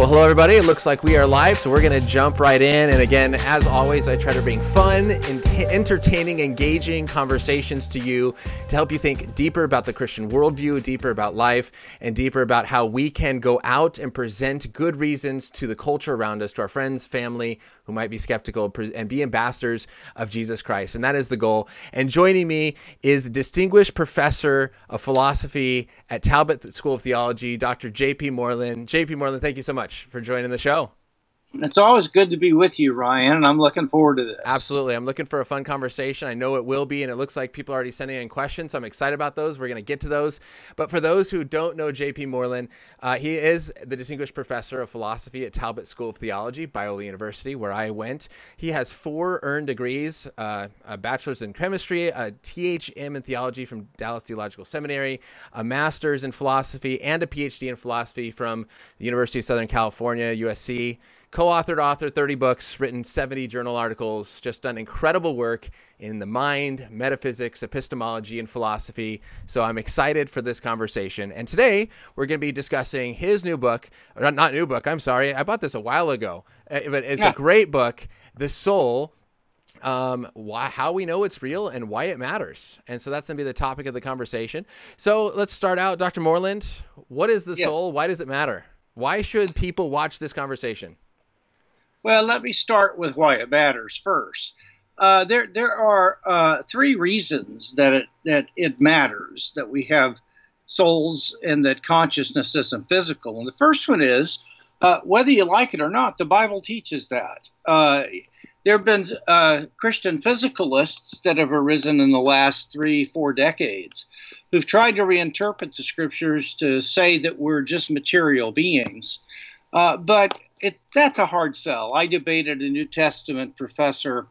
Well, hello, everybody. It looks like we are live, so we're going to jump right in. And again, as always, I try to bring fun, entertaining, engaging conversations to you to help you think deeper about the Christian worldview, deeper about life, and deeper about how we can go out and present good reasons to the culture around us, to our friends, family who might be skeptical, and be ambassadors of Jesus Christ. And that is the goal. And joining me is distinguished professor of philosophy at Talbot School of Theology, Dr. J.P. Moreland. J.P. Moreland, thank you so much for joining the show. It's always good to be with you, Ryan, and I'm looking forward to this. Absolutely. I'm looking for a fun conversation. I know it will be, and it looks like people are already sending in questions. So I'm excited about those. We're going to get to those. But for those who don't know JP Moreland, uh, he is the Distinguished Professor of Philosophy at Talbot School of Theology, Biola University, where I went. He has four earned degrees uh, a bachelor's in chemistry, a THM in theology from Dallas Theological Seminary, a master's in philosophy, and a PhD in philosophy from the University of Southern California, USC co-authored author 30 books written 70 journal articles just done incredible work in the mind metaphysics epistemology and philosophy so i'm excited for this conversation and today we're going to be discussing his new book not, not new book i'm sorry i bought this a while ago uh, but it's yeah. a great book the soul um, why, how we know it's real and why it matters. And so that's going to be the topic of the conversation. So let's start out, Dr. Moreland. What is the yes. soul? Why does it matter? Why should people watch this conversation? Well, let me start with why it matters first. Uh, there, there are uh, three reasons that it that it matters that we have souls and that consciousness isn't physical. And the first one is uh, whether you like it or not, the Bible teaches that. Uh, there have been uh, Christian physicalists that have arisen in the last three, four decades who've tried to reinterpret the scriptures to say that we're just material beings. Uh, but it, that's a hard sell. I debated a New Testament professor,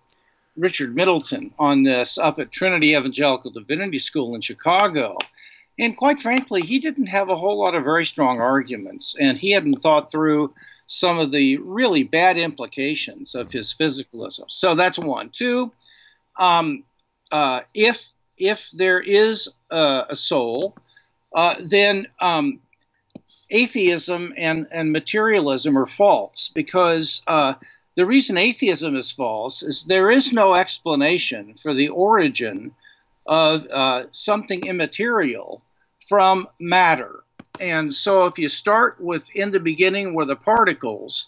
Richard Middleton, on this up at Trinity Evangelical Divinity School in Chicago. And quite frankly, he didn't have a whole lot of very strong arguments, and he hadn't thought through some of the really bad implications of his physicalism. So that's one. Two, um, uh, if if there is a, a soul, uh, then um, atheism and, and materialism are false because uh, the reason atheism is false is there is no explanation for the origin of uh, something immaterial from matter. And so if you start with in the beginning were the particles,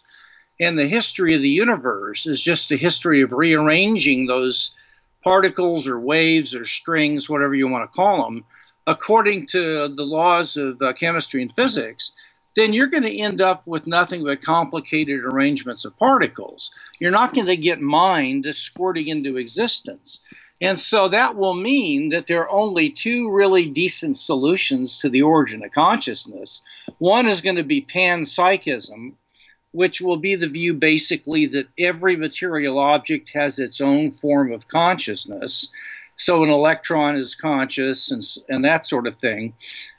and the history of the universe is just a history of rearranging those particles or waves or strings, whatever you want to call them, according to the laws of uh, chemistry and physics, then you're going to end up with nothing but complicated arrangements of particles. You're not going to get mind squirting into existence. And so that will mean that there are only two really decent solutions to the origin of consciousness. One is going to be panpsychism, which will be the view basically that every material object has its own form of consciousness. So an electron is conscious and, and that sort of thing.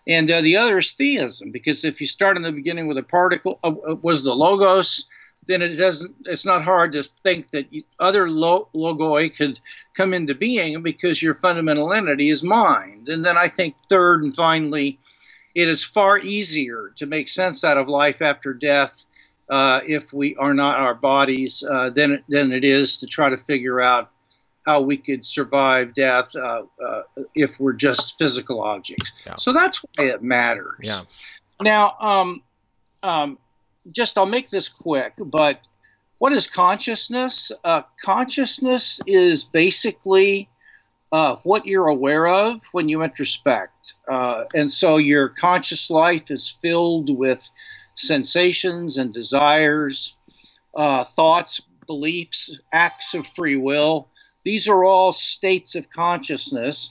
And uh, the other is theism, because if you start in the beginning with a particle, uh, uh was the logos, then it doesn't. It's not hard to think that other lo- logoi could come into being because your fundamental entity is mind. And then I think third and finally, it is far easier to make sense out of life after death uh, if we are not our bodies uh, than than it is to try to figure out how we could survive death uh, uh, if we're just physical objects. Yeah. So that's why it matters. Yeah. Now, um, um, just I'll make this quick, but what is consciousness? Uh, consciousness is basically uh, what you're aware of when you introspect. Uh, and so your conscious life is filled with sensations and desires, uh, thoughts, beliefs, acts of free will these are all states of consciousness,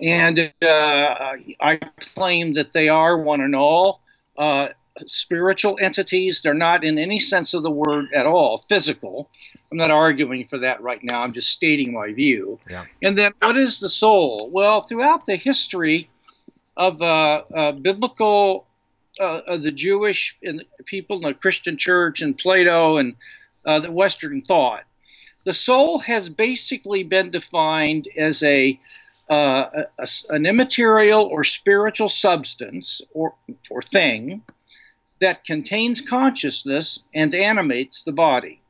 and uh, I claim that they are one and all uh, spiritual entities. They're not, in any sense of the word at all, physical. I'm not arguing for that right now. I'm just stating my view. Yeah. And then, what is the soul? Well, throughout the history of uh, uh biblical, uh, the Jewish people in the Christian church and Plato and uh, the Western thought, the soul has basically been defined as a, uh, a, an immaterial or spiritual substance or, or thing that contains consciousness and animates the body.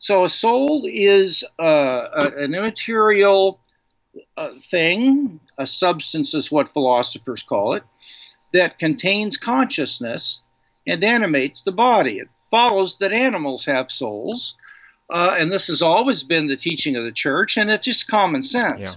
So a soul is uh, a, an immaterial uh, thing, a substance is what philosophers call it, that contains consciousness and animates the body. It follows that animals have souls, uh, and this has always been the teaching of the church, and it's just common sense.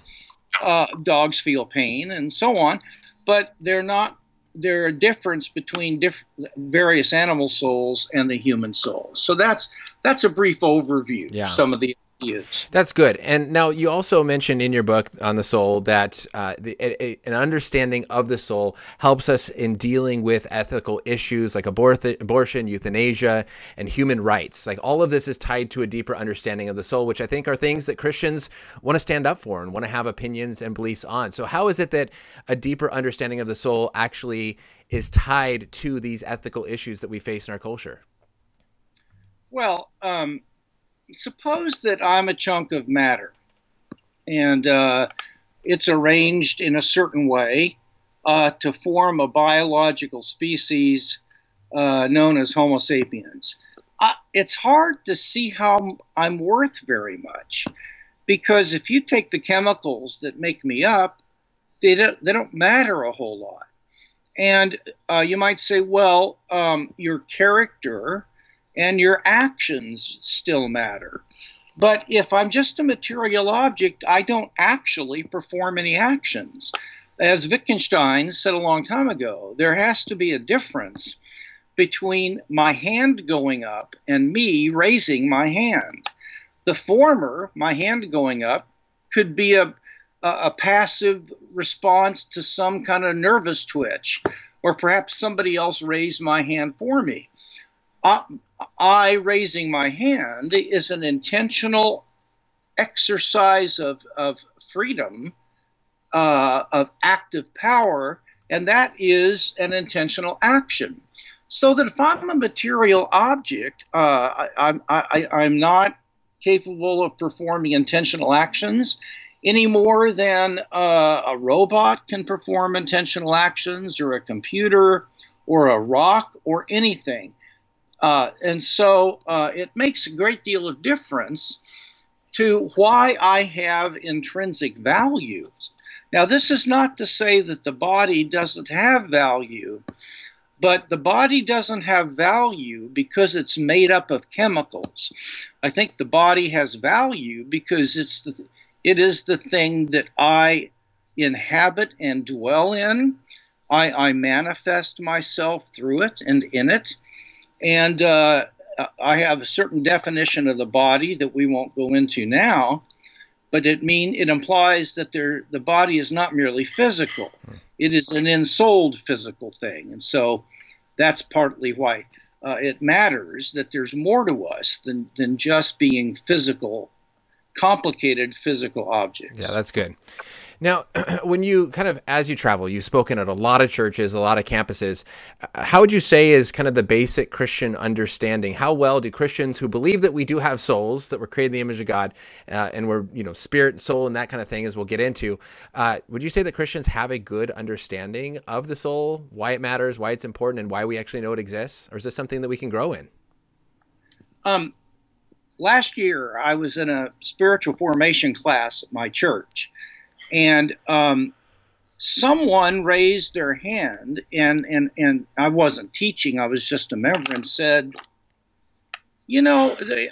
Yeah. Uh, dogs feel pain and so on, but they're not. There a difference between diff- various animal souls and the human soul. So that's that's a brief overview. Yeah. Some of the use. That's good. And now you also mentioned in your book on the soul that uh, the, a, a, an understanding of the soul helps us in dealing with ethical issues like abort- abortion, euthanasia, and human rights. Like all of this is tied to a deeper understanding of the soul, which I think are things that Christians want to stand up for and want to have opinions and beliefs on. So, how is it that a deeper understanding of the soul actually is tied to these ethical issues that we face in our culture? Well, um, suppose that I'm a chunk of matter and uh, it's arranged in a certain way uh, to form a biological species uh, known as Homo sapiens. it's hard to see how I'm worth very much because if you take the chemicals that make me up, they don't, they don't matter a whole lot. And uh, you might say, well, um, your character and your actions still matter. But if I'm just a material object, I don't actually perform any actions. As Wittgenstein said a long time ago, there has to be a difference between my hand going up and me raising my hand. The former, my hand going up, could be a, a, a passive response to some kind of nervous twitch, or perhaps somebody else raised my hand for me. Uh, I raising my hand is an intentional exercise of, of freedom, uh, of active power, and that is an intentional action. So that if I'm a material object, uh, I, I, I, I'm not capable of performing intentional actions any more than uh, a robot can perform intentional actions, or a computer, or a rock, or anything. Uh, and so uh, it makes a great deal of difference to why I have intrinsic values. Now, this is not to say that the body doesn't have value, but the body doesn't have value because it's made up of chemicals. I think the body has value because it's the, it is the thing that I inhabit and dwell in. I, I manifest myself through it and in it. And uh, I have a certain definition of the body that we won't go into now, but it mean it implies that there, the body is not merely physical; it is an ensouled physical thing, and so that's partly why uh, it matters that there's more to us than than just being physical, complicated physical objects. Yeah, that's good. Now, when you kind of, as you travel, you've spoken at a lot of churches, a lot of campuses. Uh, how would you say is kind of the basic Christian understanding? How well do Christians who believe that we do have souls, that we're created in the image of God, uh, and we're, you know, spirit and soul and that kind of thing, as we'll get into, uh, would you say that Christians have a good understanding of the soul, why it matters, why it's important, and why we actually know it exists? Or is this something that we can grow in? Um, last year, I was in a spiritual formation class at my church and um, someone raised their hand, and and and I wasn't teaching; I was just a member, and said, "You know, they,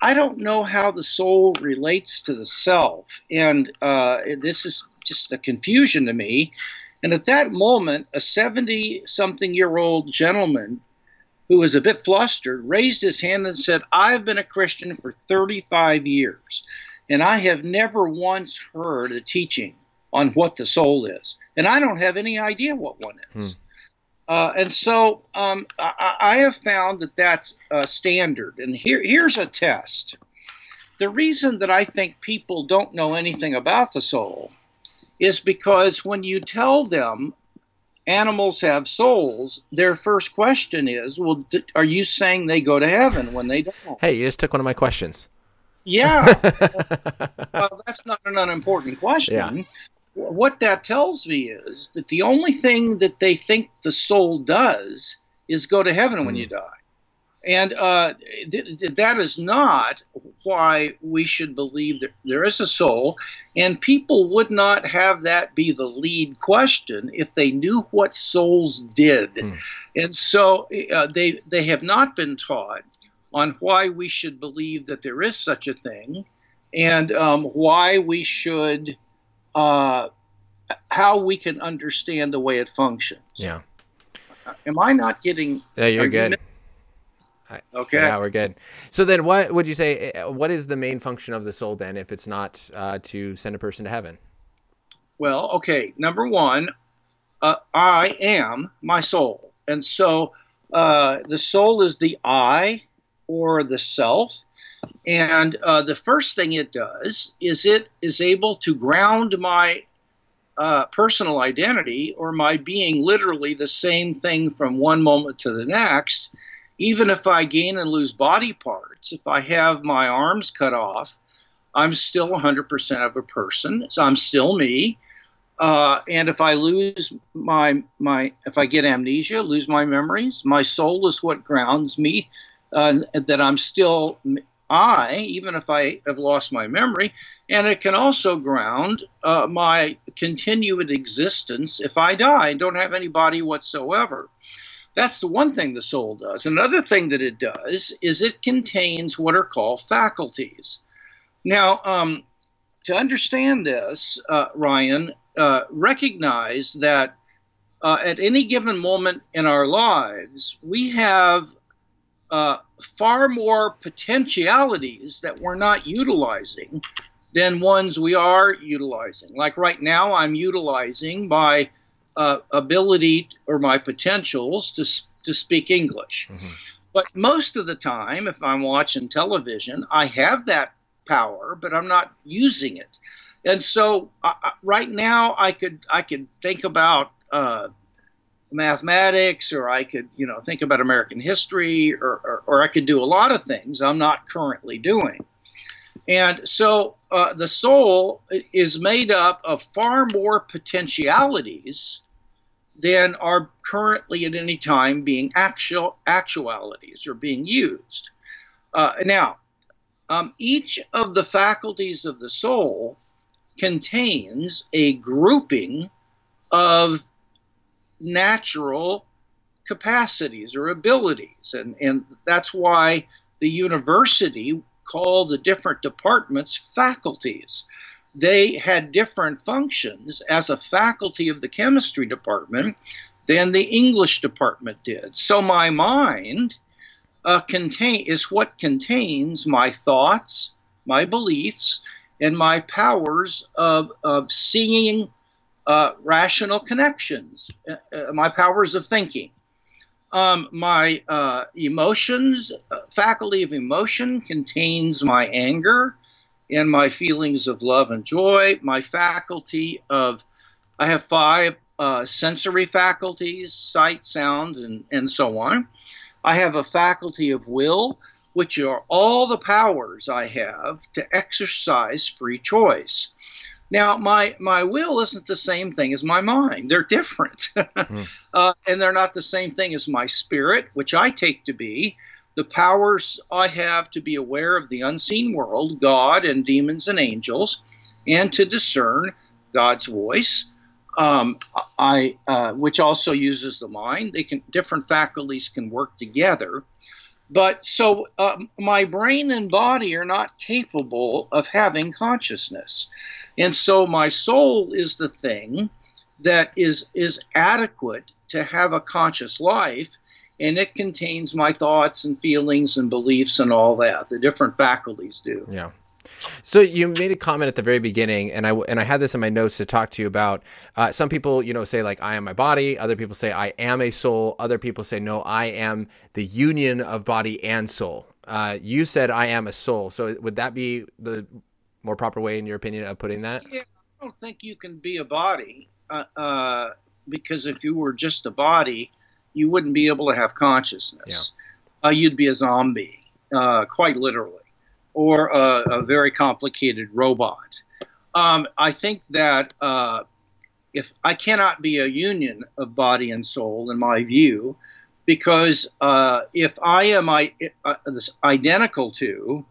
I don't know how the soul relates to the self, and uh, this is just a confusion to me." And at that moment, a 70 something year old gentleman who was a bit flustered raised his hand and said, I've been a Christian for 35 years. And I have never once heard a teaching on what the soul is. And I don't have any idea what one is. Hmm. Uh, and so um, I, I, have found that that's a standard. And here, here's a test. The reason that I think people don't know anything about the soul is because when you tell them animals have souls, their first question is, Well, are you saying they go to heaven when they don't? Hey, you just took one of my questions. Yeah, well, that's not an unimportant question. Yeah. What that tells me is that the only thing that they think the soul does is go to heaven when you die. And uh, th- th- that is not why we should believe that there is a soul. And people would not have that be the lead question if they knew what souls did. Mm. And so uh, they, they have not been taught on why we should believe that there is such a thing and um, why we should, uh, how we can understand the way it functions. Yeah. Am I not getting? Yeah, you're good. Okay. Yeah, we're good. So then, what would you say? Eh, what is the main function of the soul then, if it's not uh, to send a person to heaven? Well, okay. Number one, uh, I am my soul, and so uh, the soul is the I or the self. And uh, the first thing it does is it is able to ground my uh, personal identity or my being literally the same thing from one moment to the next even if I gain and lose body parts, if I have my arms cut off, I'm still 100% of a person. So I'm still me. Uh, and if I lose my my, if I get amnesia, lose my memories, my soul is what grounds me. Uh, that I'm still I, even if I have lost my memory, and it can also ground uh, my continued existence if I die and don't have any body whatsoever. That's the one thing the soul does. Another thing that it does is it contains what are called faculties. Now, um, to understand this, uh, Ryan, uh, recognize that uh, at any given moment in our lives, we have uh, far more potentialities that we're not utilizing than ones we are utilizing. Like right now, I'm utilizing my uh, ability or my potentials to, to speak English. Mm-hmm. But most of the time, if I'm watching television, I have that power, but I'm not using it. And so, uh, right now, I could I could think about uh, mathematics, or I could you know think about American history, or, or, or I could do a lot of things I'm not currently doing. And so, uh, the soul is made up of far more potentialities than are currently at any time being actual actualities or being used. Uh, now, um, each of the faculties of the soul contains a grouping of natural capacities or abilities, and, and that's why the university called the different departments faculties they had different functions as a faculty of the chemistry department than the English department did. So my mind uh, contain is what contains my thoughts, my beliefs, and my powers of, of seeing uh, rational connections, uh, uh my powers of thinking. Um, my uh, emotions, uh, faculty of emotion contains my anger, and my feelings of love and joy, my faculty of, I have five uh, sensory faculties sight, sound, and, and so on. I have a faculty of will, which are all the powers I have to exercise free choice. Now, my, my will isn't the same thing as my mind. They're different. mm. uh, and they're not the same thing as my spirit, which I take to be the powers I have to be aware of the unseen world, God and demons and angels, and to discern God's voice. Um, I, uh, which also uses the mind. They can different faculties can work together, but so uh, my brain and body are not capable of having consciousness, and so my soul is the thing that is is adequate to have a conscious life and it contains my thoughts and feelings and beliefs and all that. The different faculties do. Yeah. So you made a comment at the very beginning, and I and I had this in my notes to talk to you about. Uh, some people, you know, say like I am my body. Other people say I am a soul. Other people say no, I am the union of body and soul. Uh, you said I am a soul. So would that be the more proper way, in your opinion, of putting that? Yeah, I don't think you can be a body uh, uh because if you were just a body, you wouldn't be able to have consciousness. Yeah. Uh, you'd be a zombie, uh, quite literally, or a, a very complicated robot. Um, I think that uh, if I cannot be a union of body and soul, in my view, because uh, if I am I, uh, identical to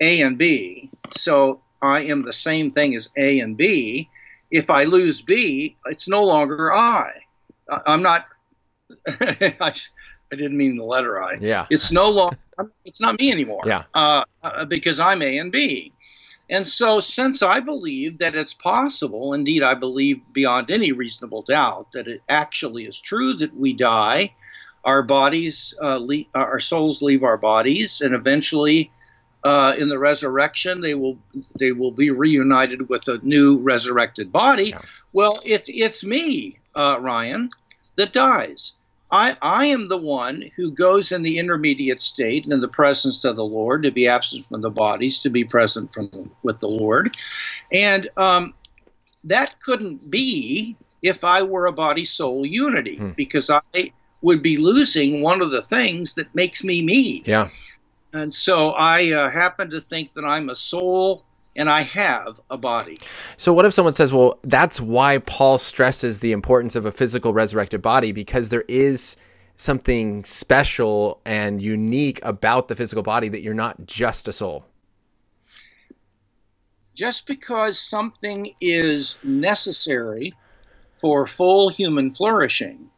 A and B, so I am the same thing as A and B. If I lose B, it's no longer I. I'm not. I, I didn't mean the letter I. Yeah. It's no longer. It's not me anymore. Yeah. Uh, uh, because I'm A and B. And so, since I believe that it's possible, indeed, I believe beyond any reasonable doubt that it actually is true that we die, our bodies, uh, leave, our souls leave our bodies, and eventually uh, in the resurrection they will they will be reunited with a new resurrected body. Yeah. Well, it's it's me, uh, Ryan, that dies. I, I am the one who goes in the intermediate state in the presence of the Lord to be absent from the bodies, to be present from with the Lord, and um, that couldn't be if I were a body soul unity hmm. because I would be losing one of the things that makes me me. Yeah. And so I uh, happen to think that I'm a soul and I have a body. So, what if someone says, well, that's why Paul stresses the importance of a physical resurrected body because there is something special and unique about the physical body that you're not just a soul? Just because something is necessary for full human flourishing,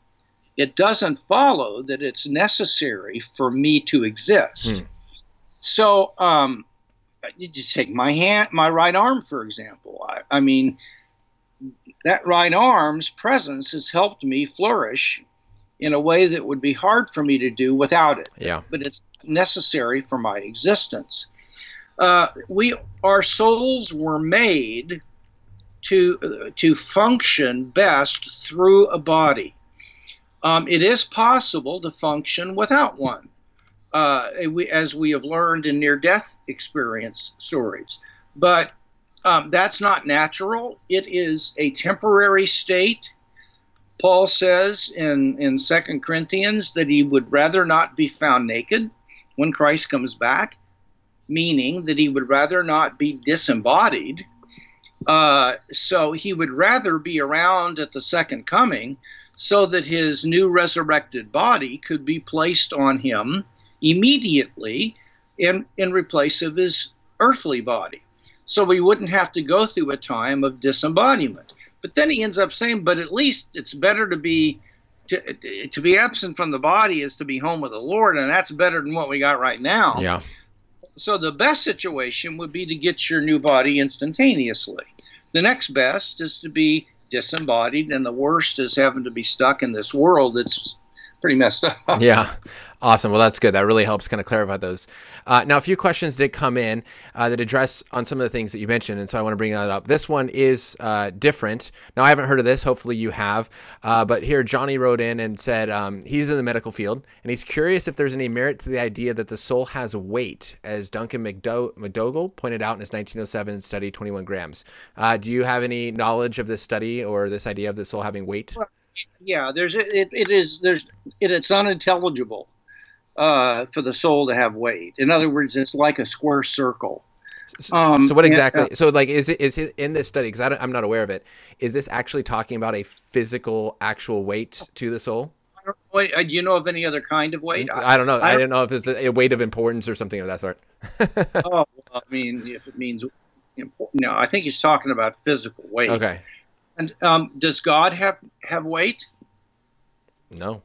it doesn't follow that it's necessary for me to exist. Hmm. So, um, you just take my hand, my right arm, for example. I, I mean, that right arm's presence has helped me flourish in a way that would be hard for me to do without it. Yeah. But it's necessary for my existence. Uh, we, our souls were made to uh, to function best through a body. Um, it is possible to function without one uh, we, as we have learned in near death experience stories. But um, that's not natural, it is a temporary state. Paul says in, in 2 Corinthians that he would rather not be found naked when Christ comes back, meaning that he would rather not be disembodied. Uh, so he would rather be around at the second coming so that his new resurrected body could be placed on him immediately in, in replace of his earthly body. So we wouldn't have to go through a time of disembodiment. But then he ends up saying, but at least it's better to be to, to be absent from the body is to be home with the Lord, and that's better than what we got right now. Yeah. So the best situation would be to get your new body instantaneously. The next best is to be disembodied, and the worst is having to be stuck in this world that's pretty messed up. yeah. Awesome. Well, that's good. That really helps kind of clarify those. Uh, now, a few questions did come in uh, that address on some of the things that you mentioned, and so I want to bring that up. This one is uh, different. Now, I haven't heard of this. Hopefully, you have. Uh, but here, Johnny wrote in and said um, he's in the medical field, and he's curious if there's any merit to the idea that the soul has weight, as Duncan McDo- McDougall pointed out in his 1907 study, 21 grams. Uh, do you have any knowledge of this study or this idea of the soul having weight? Well, yeah, there's it, it is there's it, it's unintelligible uh, for the soul to have weight. In other words, it's like a square circle. Um, so what exactly? And, uh, so like, is it is it in this study? Because I'm not aware of it. Is this actually talking about a physical, actual weight to the soul? Do you know of any other kind of weight? I, I don't know. I, I, don't know if it's a, weight of importance or something of that sort. oh, well, I mean, if it means important, no, I think he's talking about physical weight. Okay. And um, does God have have weight? No.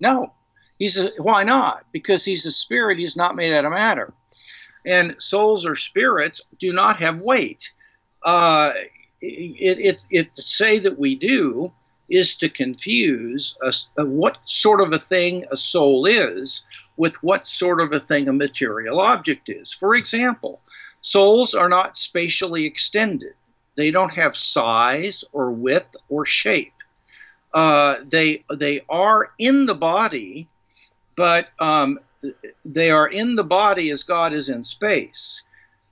No. He's a, why not? Because he's a spirit. He's not made out of matter, and souls or spirits do not have weight. Uh, it, it, it, to say that we do is to confuse a, a, what sort of a thing a soul is with what sort of a thing a material object is. For example, souls are not spatially extended. They don't have size or width or shape. Uh, they they are in the body, but um, they are in the body as God is in space.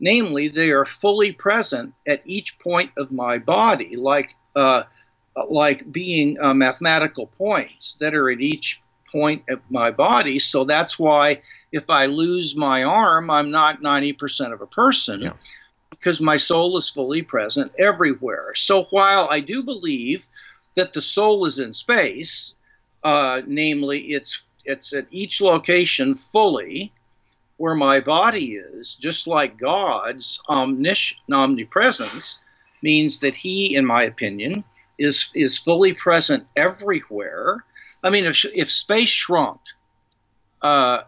Namely, they are fully present at each point of my body, like uh, like being uh, mathematical points that are at each point of my body. So that's why if I lose my arm, I'm not 90% of a person. Yeah because my soul is fully present everywhere. So while I do believe that the soul is in space, uh, namely, it's it's at each location fully where my body is, just like God's omnis- omnipresence means that He, in my opinion, is is fully present everywhere. I mean, if if space shrunk, uh,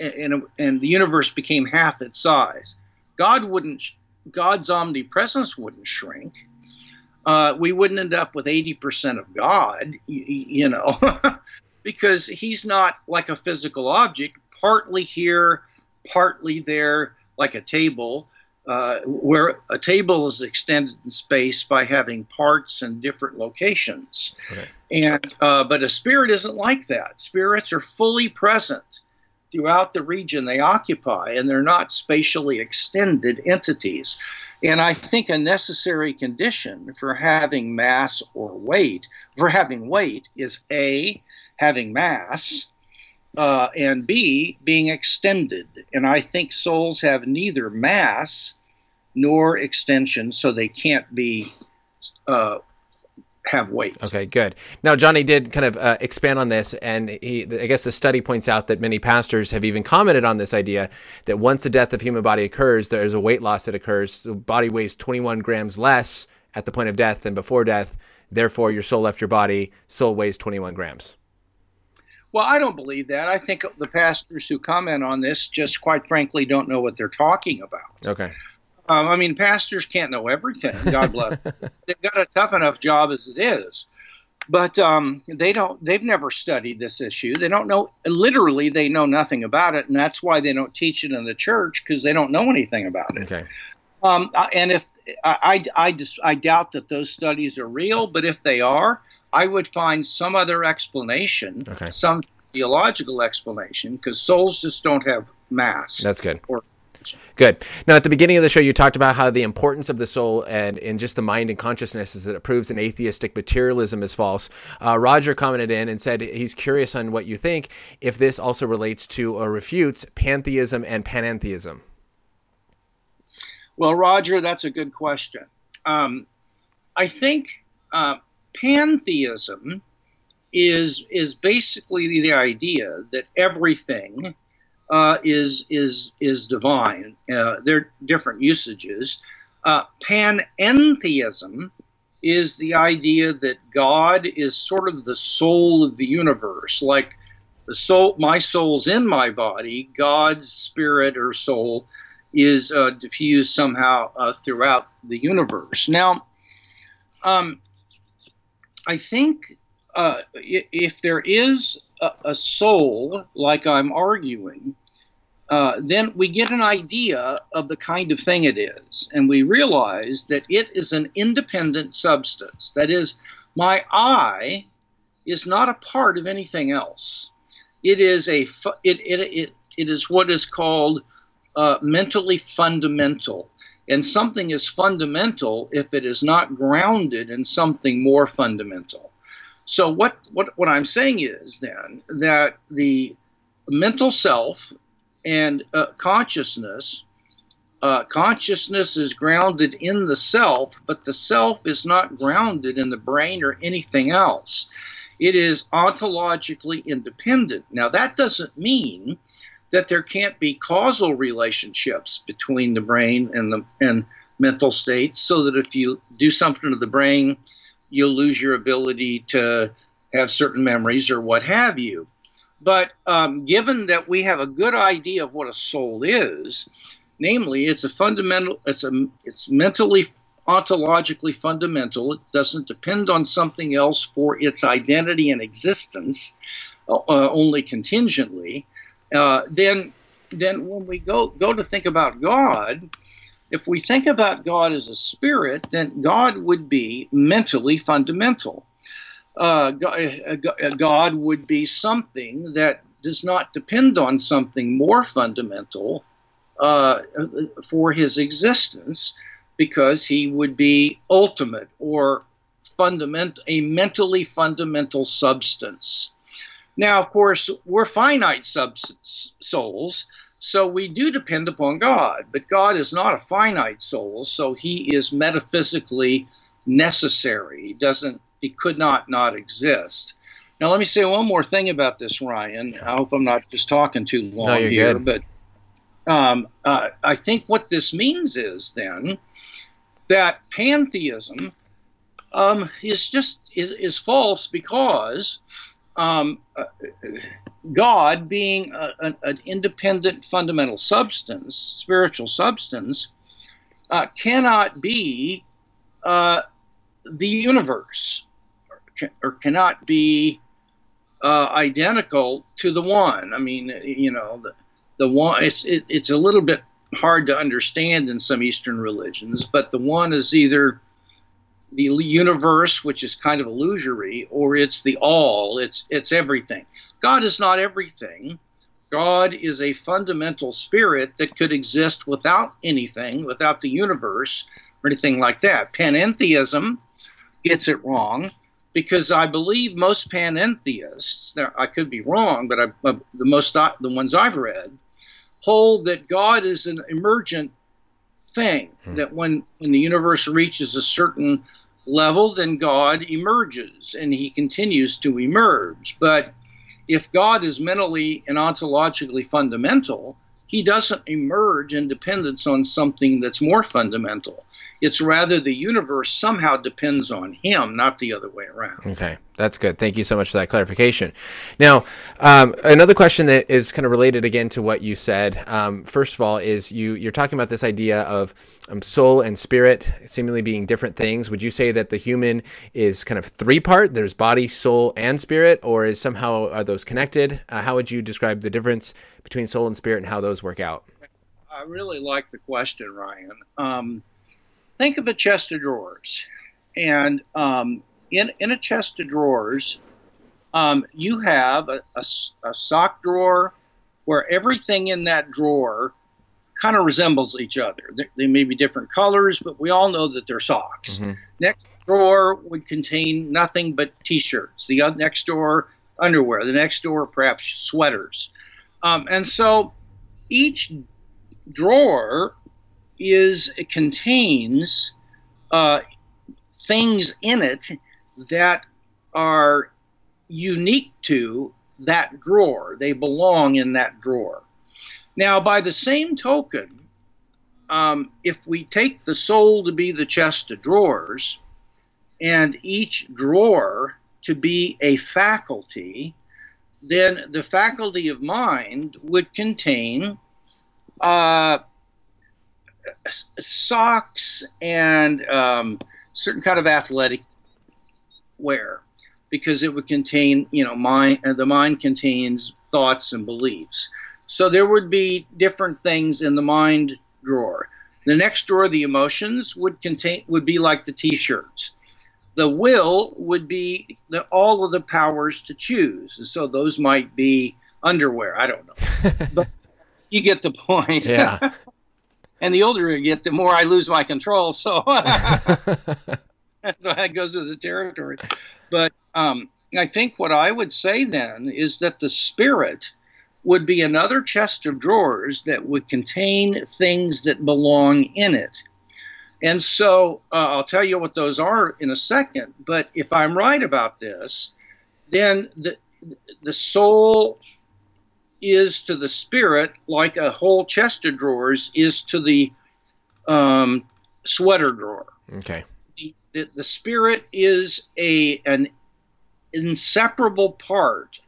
and and the universe became half its size, God wouldn't. God's omnipresence wouldn't shrink. Uh, we wouldn't end up with 80% of God, you, you know, because he's not like a physical object, partly here, partly there, like a table, uh, where a table is extended in space by having parts in different locations. And uh, but a spirit isn't like that. Spirits are fully present throughout the region they occupy, and they're not spatially extended entities. And I think a necessary condition for having mass or weight, for having weight, is A, having mass, uh, and B, being extended. And I think souls have neither mass nor extension, so they can't be uh, have weight. Okay, good. Now, Johnny did kind of uh, expand on this, and he, I guess the study points out that many pastors have even commented on this idea that once the death of human body occurs, there is a weight loss that occurs. The body weighs 21 grams less at the point of death than before death. Therefore, your soul left your body. Soul weighs 21 grams. Well, I don't believe that. I think the pastors who comment on this just, quite frankly, don't know what they're talking about. Okay. Um, I mean, pastors can't know everything. God bless. They've got a tough enough job as it is, but um, they don't. They've never studied this issue. They don't know. Literally, they know nothing about it, and that's why they don't teach it in the church because they don't know anything about it. Okay. Um, and if I, I, I, just, I doubt that those studies are real, but if they are, I would find some other explanation, okay. some theological explanation, because souls just don't have mass. That's good. Or Good. Now, at the beginning of the show, you talked about how the importance of the soul and in just the mind and consciousness is that it proves an atheistic materialism is false. Uh, Roger commented in and said he's curious on what you think if this also relates to or refutes pantheism and panentheism. Well, Roger, that's a good question. Um, I think uh, pantheism is is basically the idea that everything uh, is is is divine. Uh, they're different usages. Uh, panentheism is the idea that God is sort of the soul of the universe, like the soul. My soul's in my body. God's spirit or soul is uh, diffused somehow uh, throughout the universe. Now, um, I think uh, if there is a, a, soul, like I'm arguing, uh, then we get an idea of the kind of thing it is, and we realize that it is an independent substance. That is, my I is not a part of anything else. It is a it it it, it is what is called uh, mentally fundamental. And something is fundamental if it is not grounded in something more fundamental. So what what what I'm saying is then that the mental self and uh, consciousness. Uh, consciousness is grounded in the self, but the self is not grounded in the brain or anything else. It is ontologically independent. Now, that doesn't mean that there can't be causal relationships between the brain and the and mental states, so that if you do something to the brain, you'll lose your ability to have certain memories or what have you. But um, given that we have a good idea of what a soul is, namely, it's a fundamental, it's a, it's mentally, ontologically fundamental. It doesn't depend on something else for its identity and existence, uh, uh, only contingently. Uh, then, then when we go go to think about God, if we think about God as a spirit, then God would be mentally fundamental uh, uh, uh, God would be something that does not depend on something more fundamental uh, for his existence, because he would be ultimate or fundamental, a mentally fundamental substance. Now, of course, we're finite substance souls, so we do depend upon God, but God is not a finite soul, so he is metaphysically necessary. He doesn't it could not not exist. Now, let me say one more thing about this, Ryan. I hope I'm not just talking too long no, here, good. but um, uh, I think what this means is then that pantheism um, is just is, is false because um, uh, God, being a, an, an, independent fundamental substance, spiritual substance, uh, cannot be uh, the universe or, cannot be uh, identical to the one. I mean, you know, the, the one, it's, it, it's a little bit hard to understand in some Eastern religions, but the one is either the universe, which is kind of illusory, or it's the all, it's, it's everything. God is not everything. God is a fundamental spirit that could exist without anything, without the universe or anything like that. Panentheism gets it wrong because I believe most panentheists, I could be wrong, but I, uh, the most the ones I've read hold that God is an emergent thing. Hmm. That when when the universe reaches a certain level, then God emerges and He continues to emerge. But if God is mentally and ontologically fundamental, He doesn't emerge in dependence on something that's more fundamental. It's rather the universe somehow depends on him, not the other way around. Okay, that's good. Thank you so much for that clarification. Now, um, another question that is kind of related again to what you said. Um, first of all, is you you're talking about this idea of um, soul and spirit seemingly being different things. Would you say that the human is kind of three part? There's body, soul, and spirit, or is somehow are those connected? Uh, how would you describe the difference between soul and spirit and how those work out? I really like the question, Ryan. Um, think of a chest of drawers, and um, in in a chest of drawers, um, you have a, a, a, sock drawer where everything in that drawer kind of resembles each other. They, may be different colors, but we all know that they're socks. Mm-hmm. Next drawer would contain nothing but t-shirts. The next drawer, underwear. The next drawer, perhaps sweaters. Um, and so each drawer is it contains uh, things in it that are unique to that drawer. They belong in that drawer. Now, by the same token, um, if we take the soul to be the chest of drawers and each drawer to be a faculty, then the faculty of mind would contain uh, socks and um, certain kind of athletic wear because it would contain, you know, mind. Uh, the mind contains thoughts and beliefs. So there would be different things in the mind drawer. The next drawer, the emotions, would contain would be like the T-shirts. The will would be the, all of the powers to choose. And so those might be underwear. I don't know, but you get the point. Yeah. and the older I get, the more I lose my control. So, so that goes with the territory. But um, I think what I would say then is that the spirit would be another chest of drawers that would contain things that belong in it. And so uh, I'll tell you what those are in a second. But if I'm right about this, then the the soul is to the spirit like a whole chest of drawers is to the um, sweater drawer. Okay. The, the, the spirit is a an inseparable part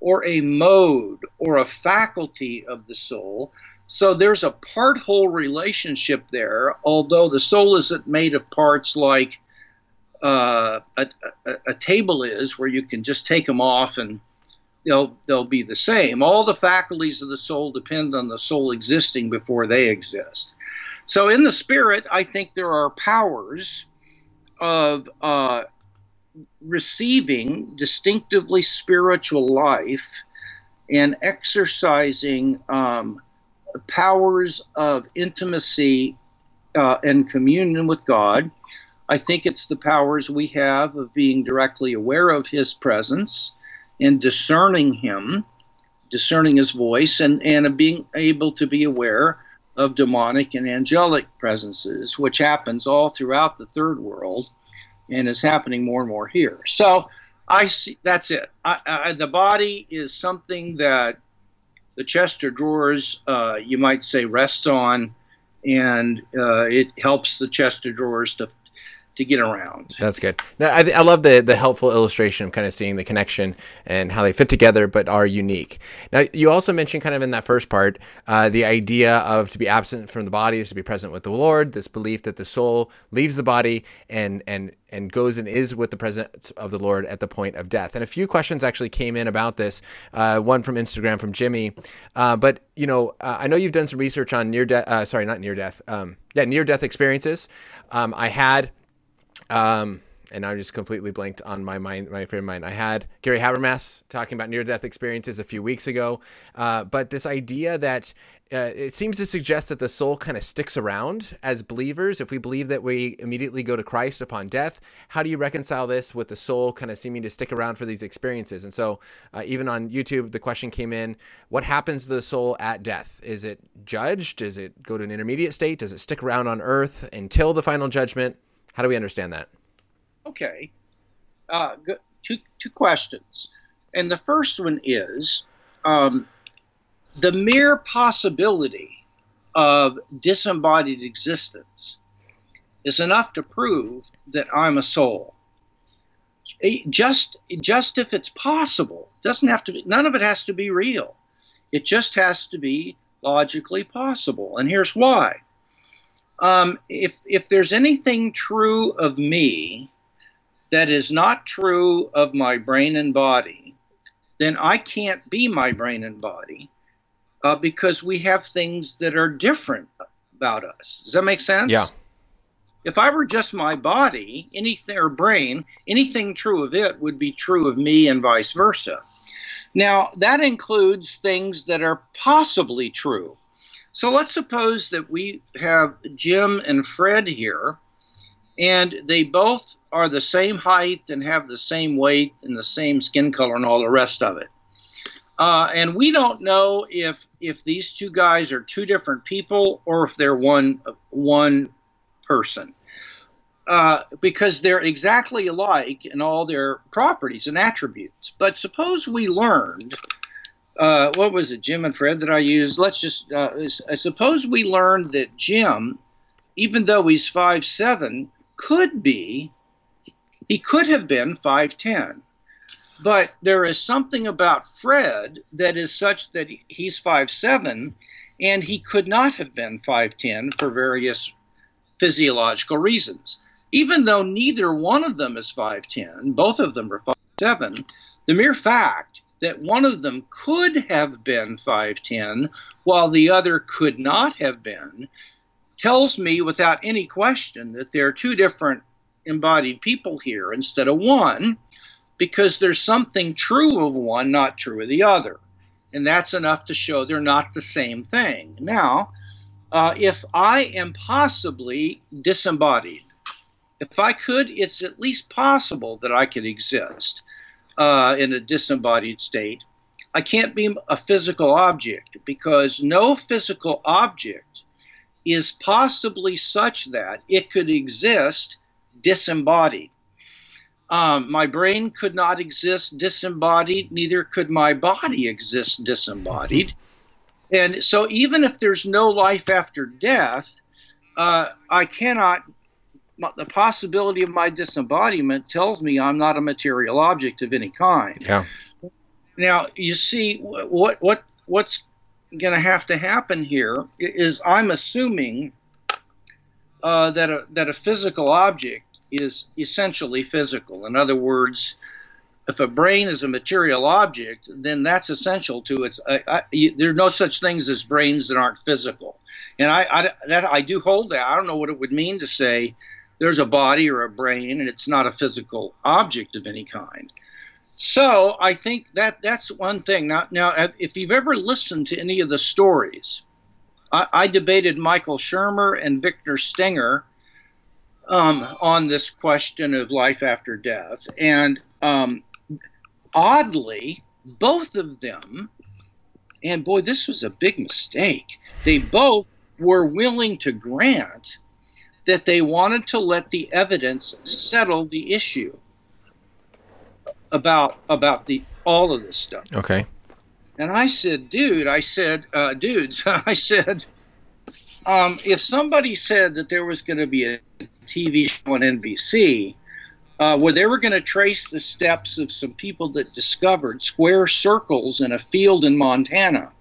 or a mode or a faculty of the soul. So there's a part whole relationship there, although the soul isn't made of parts like uh, a, a, a, table is, where you can just take them off and they'll they'll be the same. All the faculties of the soul depend on the soul existing before they exist. So in the spirit, I think there are powers of uh, receiving distinctively spiritual life and exercising um, powers of intimacy uh, and communion with God. I think it's the powers we have of being directly aware of His presence in discerning him, discerning his voice, and, and being able to be aware of demonic and angelic presences, which happens all throughout the third world and is happening more and more here. So I see. That's it. I, I, the body is something that the chest or drawers, uh, you might say, rests on, and uh, it helps the chest or drawers to to get around. That's good. Now, I, I love the the helpful illustration of kind of seeing the connection and how they fit together, but are unique. Now, you also mentioned kind of in that first part uh, the idea of to be absent from the body is to be present with the Lord. This belief that the soul leaves the body and and and goes and is with the presence of the Lord at the point of death. And a few questions actually came in about this. Uh, one from Instagram from Jimmy, uh, but you know, uh, I know you've done some research on near death. Uh, sorry, not near death. Um, yeah, near death experiences. Um, I had um, and I'm just completely blanked on my mind, my favorite mind. I had Gary Habermas talking about near-death experiences a few weeks ago, uh, but this idea that uh, it seems to suggest that the soul kind of sticks around as believers. If we believe that we immediately go to Christ upon death, how do you reconcile this with the soul kind of seeming to stick around for these experiences? And so, uh, even on YouTube, the question came in: What happens to the soul at death? Is it judged? Does it go to an intermediate state? Does it stick around on earth until the final judgment? How do we understand that? Okay. Uh, two, two questions. And the first one is um, the mere possibility of disembodied existence is enough to prove that I'm a soul. Just, just if it's possible, doesn't have to be, none of it has to be real. It just has to be logically possible. And here's why um, if if there's anything true of me that is not true of my brain and body, then I can't be my brain and body uh, because we have things that are different about us. Does that make sense? Yeah. If I were just my body, anything or brain, anything true of it would be true of me and vice versa. Now, that includes things that are possibly true. So let's suppose that we have Jim and Fred here, and they both are the same height and have the same weight and the same skin color and all the rest of it. Uh, and we don't know if if these two guys are two different people or if they're one one person. Uh, because they're exactly alike in all their properties and attributes. But suppose we learned uh, what was it, Jim and Fred that I used? Let's just uh, I suppose we learned that Jim, even though he's five seven, could be he could have been five ten, but there is something about Fred that is such that he's five seven, and he could not have been five ten for various physiological reasons. Even though neither one of them is five ten, both of them are five seven. The mere fact that one of them could have been 5'10 while the other could not have been tells me without any question that there are two different embodied people here instead of one because there's something true of one, not true of the other. And that's enough to show they're not the same thing. Now, uh, if I am possibly disembodied, if I could, it's at least possible that I could exist uh, in a disembodied state. I can't be a physical object because no physical object is possibly such that it could exist disembodied. Um, my brain could not exist disembodied, neither could my body exist disembodied. And so, even if there's no life after death, uh, I cannot the possibility of my disembodiment tells me I'm not a material object of any kind. Yeah. Now you see what what what's going to have to happen here is I'm assuming uh, that a that a physical object is essentially physical. In other words, if a brain is a material object, then that's essential to its. I, I, there are no such things as brains that aren't physical, and I, I that I do hold that. I don't know what it would mean to say there's a body or a brain and it's not a physical object of any kind. So I think that that's one thing. Now, now if you've ever listened to any of the stories, I, I debated Michael Shermer and Victor Stenger um, on this question of life after death, and um, oddly, both of them, and boy, this was a big mistake. They both were willing to grant that they wanted to let the evidence settle the issue. about about the all of this stuff. Okay. And I said, dude, I said, uh, dudes, I said, um, if somebody said that there was going to be a TV show on NBC uh, where they were going to trace the steps of some people that discovered square circles in a field in Montana,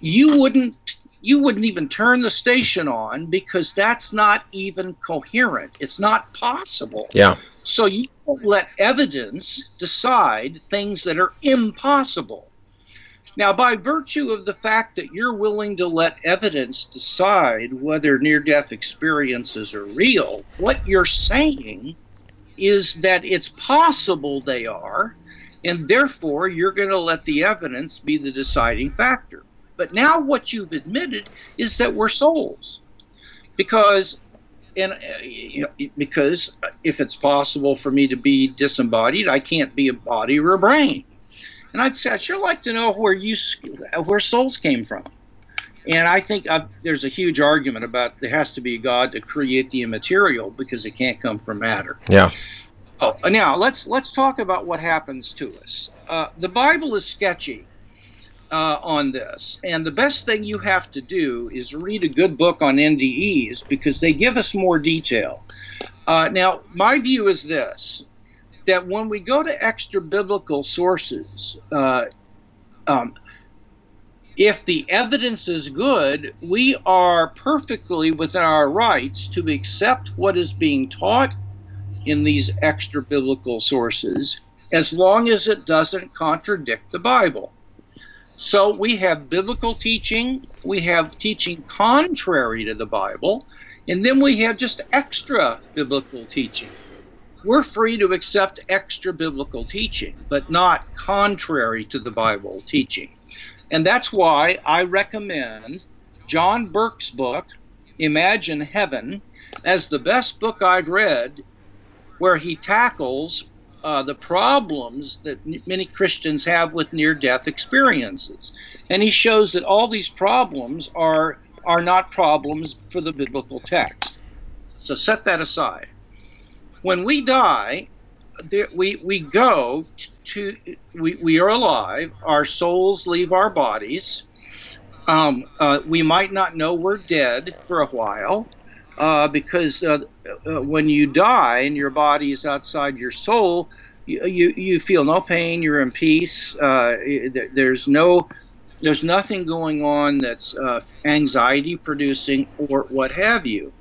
you wouldn't you wouldn't even turn the station on because that's not even coherent. It's not possible. Yeah. So you don't let evidence decide things that are impossible. Now, by virtue of the fact that you're willing to let evidence decide whether near death experiences are real, what you're saying is that it's possible they are, and therefore you're going to let the evidence be the deciding factor. But now what you've admitted is that we're souls. Because and uh, you know, because if it's possible for me to be disembodied, I can't be a body or a brain. And I'd say I'd sure like to know where you where souls came from. And I think I've, there's a huge argument about there has to be a God to create the immaterial because it can't come from matter. Yeah. Oh, now let's let's talk about what happens to us. Uh, the Bible is sketchy uh, on this, and the best thing you have to do is read a good book on NDEs because they give us more detail. Uh, now, my view is this: that when we go to extra biblical sources, uh, um, if the evidence is good, we are perfectly within our rights to accept what is being taught in these extra biblical sources as long as it doesn't contradict the Bible. So we have biblical teaching, we have teaching contrary to the Bible, and then we have just extra biblical teaching we're free to accept extra biblical teaching, but not contrary to the Bible teaching. And that's why I recommend John Burke's book, Imagine Heaven, as the best book I've read, where he tackles uh, the problems that many Christians have with near death experiences. And he shows that all these problems are, are not problems for the biblical text. So set that aside when we die, there, we we go to we, we are alive. Our souls leave our bodies. Um, uh, we might not know we're dead for a while uh, because uh, uh when you die and your body is outside your soul, you you, you feel no pain. You're in peace. Uh, there's no there's nothing going on that's uh, anxiety producing or what have you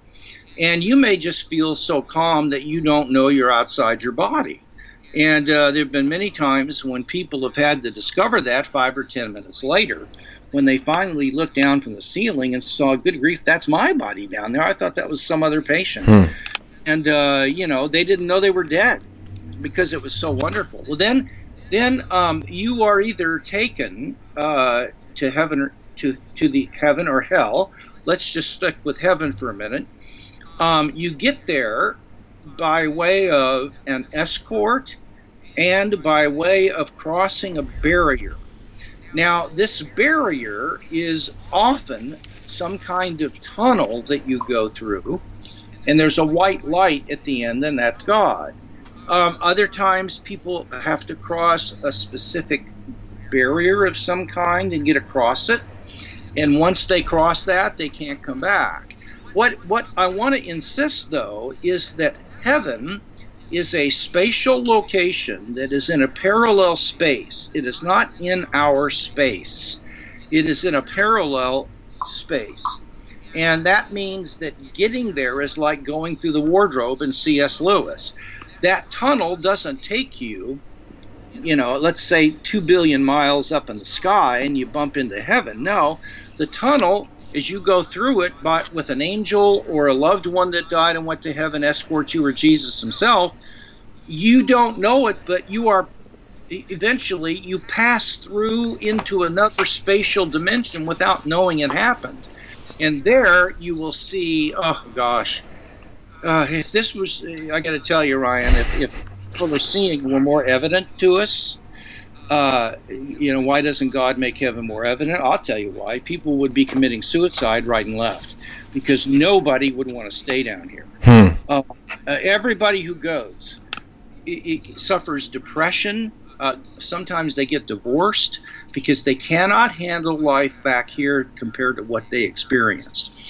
and you may just feel so calm that you don't know you're outside your body. And uh, there have been many times when people have had to discover that five or ten minutes later, when they finally looked down from the ceiling and saw, good grief, that's my body down there. I thought that was some other patient. Hmm. And, uh, you know, they didn't know they were dead because it was so wonderful. Well, then, then um, you are either taken uh, to heaven or to, to the heaven or hell. Let's just stick with heaven for a minute um, you get there by way of an escort and by way of crossing a barrier. Now, this barrier is often some kind of tunnel that you go through, and there's a white light at the end, and that's God. Um, other times, people have to cross a specific barrier of some kind and get across it, and once they cross that, they can't come back. What what I want to insist though is that heaven is a spatial location that is in a parallel space. It is not in our space. It is in a parallel space. And that means that getting there is like going through the wardrobe in C.S. Lewis. That tunnel doesn't take you, you know, let's say 2 billion miles up in the sky and you bump into heaven. No, the tunnel as you go through it but with an angel or a loved one that died and went to heaven escort you or Jesus himself, you don't know it, but you are eventually you pass through into another spatial dimension without knowing it happened. And there you will see, oh gosh, uh, if this was, I got to tell you, Ryan, if, if seeing were more evident to us, uh, you know, why doesn't God make heaven more evident? I'll tell you why. People would be committing suicide right and left because nobody would want to stay down here. Hmm. Uh, uh, everybody who goes it, it suffers depression. Uh, sometimes they get divorced because they cannot handle life back here compared to what they experienced.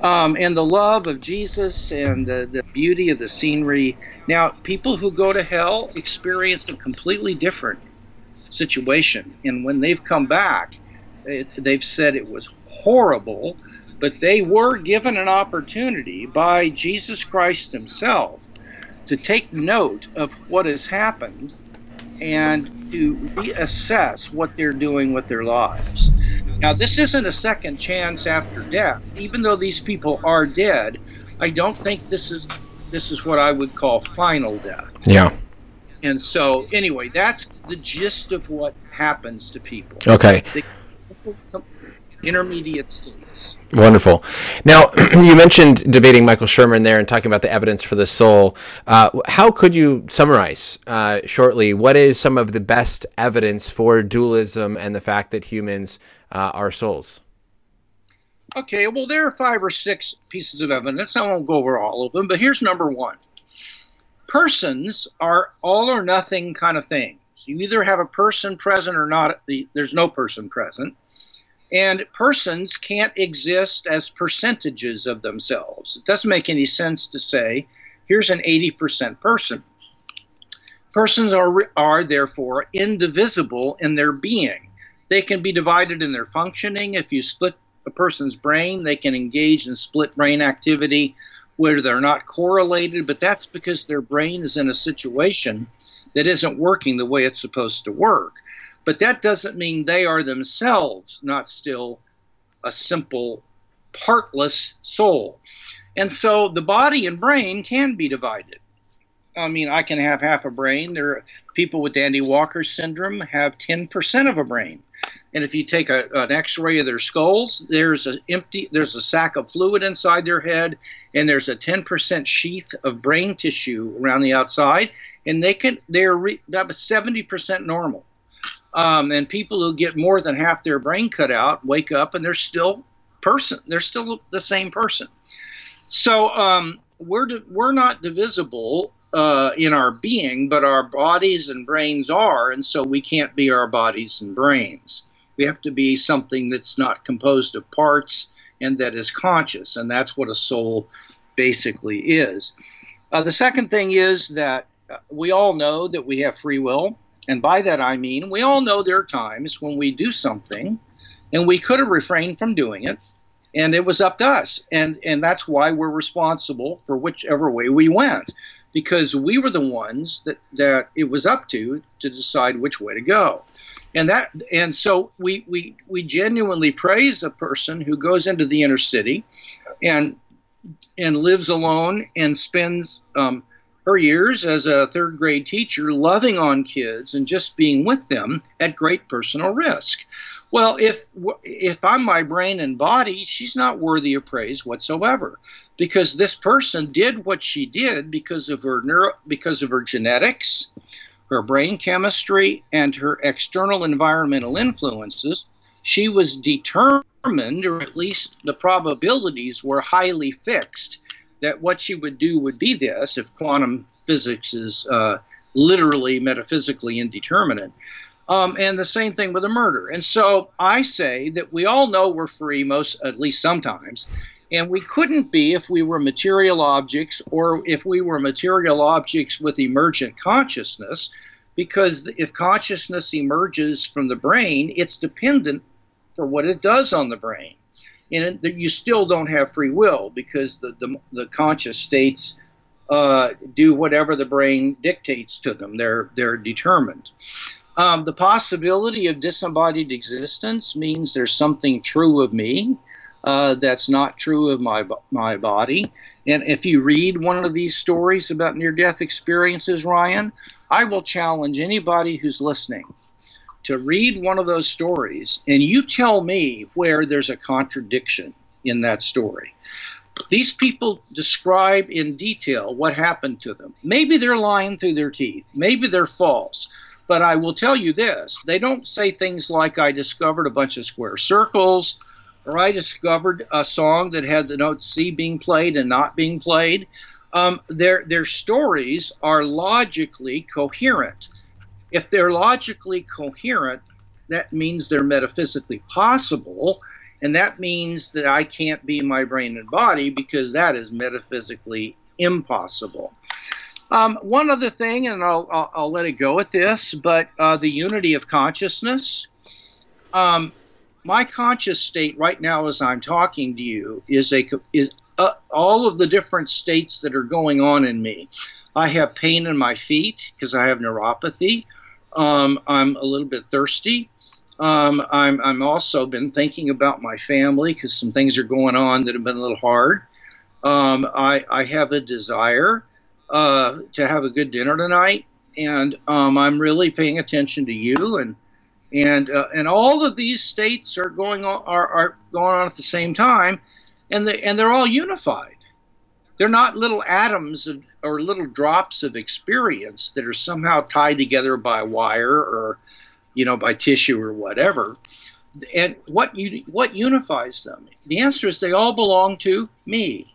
Um, and the love of Jesus and the, the beauty of the scenery. Now, people who go to hell experience a completely different situation. And when they've come back, eh, they've said it was horrible, but they were given an opportunity by Jesus Christ Himself to take note of what has happened and to reassess what they're doing with their lives. Now, this isn't a second chance after death. Even though these people are dead, I don't think this is this is what I would call final death. Yeah. And so, anyway, that's the gist of what happens to people. Okay. They, intermediate states. Wonderful. Now, you mentioned debating Michael Shermer there and talking about the evidence for the soul. Uh, how could you summarize uh, shortly what is some of the best evidence for dualism and the fact that humans uh, are souls? Okay, well, there are five or six pieces of evidence. I won't go over all of them, but here's number one persons are all or nothing kind of things. You either have a person present or not, there's no person present. And persons can't exist as percentages of themselves. It doesn't make any sense to say, here's an 80% person. Persons are, are therefore indivisible in their being. They can be divided in their functioning. If you split a person's brain, they can engage in split brain activity where they're not correlated, but that's because their brain is in a situation that isn't working the way it's supposed to work. But that doesn't mean they are themselves not still a simple, partless soul. And so the body and brain can be divided. I mean, I can have half a brain. There are people with Dandy-Walker syndrome have 10% of a brain. And if you take a, an X-ray of their skulls, there's an empty, there's a sack of fluid inside their head, and there's a 10% sheath of brain tissue around the outside, and they can they're re, about 70% normal. Um, and people who get more than half their brain cut out wake up and they're still person. They're still the same person. So um, we're we're not divisible uh, in our being, but our bodies and brains are, and so we can't be our bodies and brains. We have to be something that's not composed of parts and that is conscious, and that's what a soul basically is. Uh, the second thing is that uh, we all know that we have free will, and by that I mean we all know there are times when we do something and we could have refrained from doing it, and it was up to us, and and that's why we're responsible for whichever way we went because we were the ones that, that it was up to to decide which way to go. And that and so we, we we genuinely praise a person who goes into the inner city and and lives alone and spends um, her years as a third grade teacher loving on kids and just being with them at great personal risk. Well, if if I'm my brain and body, she's not worthy of praise whatsoever because this person did what she did because of her neuro, because of her genetics, her brain chemistry, and her external environmental influences. She was determined, or at least the probabilities were highly fixed, that what she would do would be this if quantum physics is uh, literally metaphysically indeterminate. Um, and the same thing with a murder. And so I say that we all know we're free most, at least sometimes, and we couldn't be if we were material objects or if we were material objects with emergent consciousness, because if consciousness emerges from the brain, it's dependent for what it does on the brain. And you still don't have free will because the, the, the conscious states uh, do whatever the brain dictates to them. They're, they're determined. Um, the possibility of disembodied existence means there's something true of me uh, that's not true of my my body. And if you read one of these stories about near-death experiences, Ryan, I will challenge anybody who's listening to read one of those stories, and you tell me where there's a contradiction in that story. These people describe in detail what happened to them. Maybe they're lying through their teeth. Maybe they're false. But I will tell you this they don't say things like, I discovered a bunch of square circles or I discovered a song that had the note C being played and not being played. um, their their stories are logically coherent. If they're logically coherent, that means they're metaphysically possible, and that means that I can't be my brain and body because that is metaphysically impossible. Um, one other thing, and I'll, I'll, I'll, let it go at this, but uh, the unity of consciousness. Um, my conscious state right now, as I'm talking to you, is a is uh, all of the different states that are going on in me. I have pain in my feet because I have neuropathy. Um, I'm a little bit thirsty. Um, I'm, I'm also been thinking about my family because some things are going on that have been a little hard. Um, I, I have a desire uh, to have a good dinner tonight, and um, I'm really paying attention to you and and uh, and all of these states are going on are, are going on at the same time, and they and they're all unified. They're not little atoms of, or little drops of experience that are somehow tied together by wire or you know by tissue or whatever. And what you what unifies them? The answer is they all belong to me.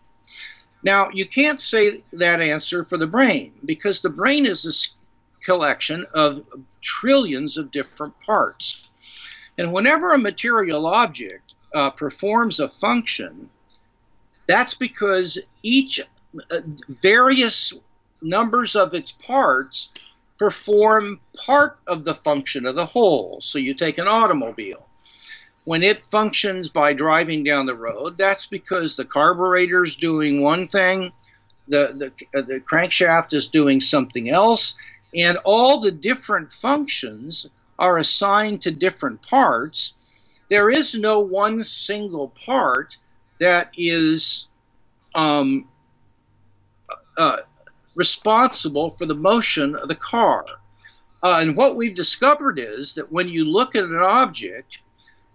Now, you can't say that answer for the brain because the brain is a collection of trillions of different parts. And whenever a material object uh, performs a function, that's because each uh, various numbers of its parts perform part of the function of the whole. So you take an automobile when it functions by driving down the road, that's because the carburetor is doing one thing, the, the, uh, the crankshaft is doing something else, and all the different functions are assigned to different parts. There is no one single part that is um, uh, responsible for the motion of the car. Uh, and what we've discovered is that when you look at an object,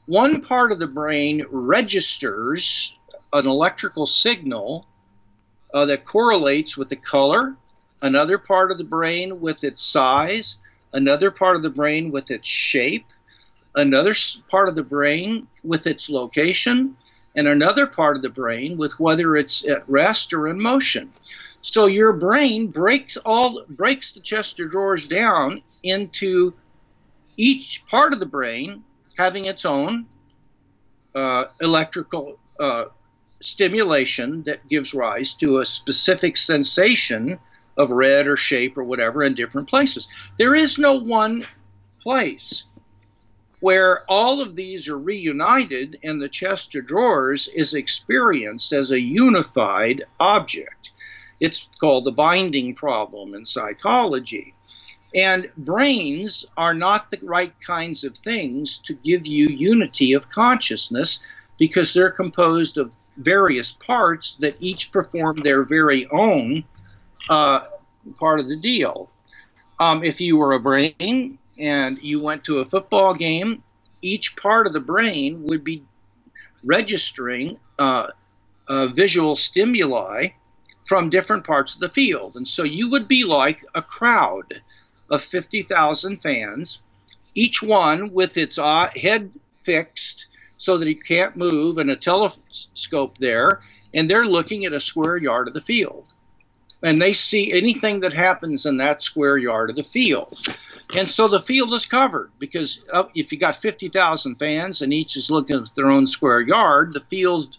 one part of the brain registers an electrical signal uh, that correlates with the color, another part of the brain with its size, another part of the brain with its shape, another part of the brain with its location, and another part of the brain with whether it's at rest or in motion. So your brain breaks all breaks the chest of drawers down into each part of the brain having its own uh, electrical uh, stimulation that gives rise to a specific sensation of red or shape or whatever in different places. There is no one place where all of these are reunited and the chest of drawers is experienced as a unified object. It's called the binding problem in psychology. And brains are not the right kinds of things to give you unity of consciousness because they're composed of various parts that each perform their very own uh, part of the deal. Um, if you were a brain and you went to a football game, each part of the brain would be registering uh, uh, visual stimuli from different parts of the field. And so you would be like a crowd of 50,000 fans, each one with its uh, head fixed so that it can't move and a telescope there, and they're looking at a square yard of the field. And they see anything that happens in that square yard of the field. And so the field is covered because if you got 50,000 fans and each is looking at their own square yard, the field,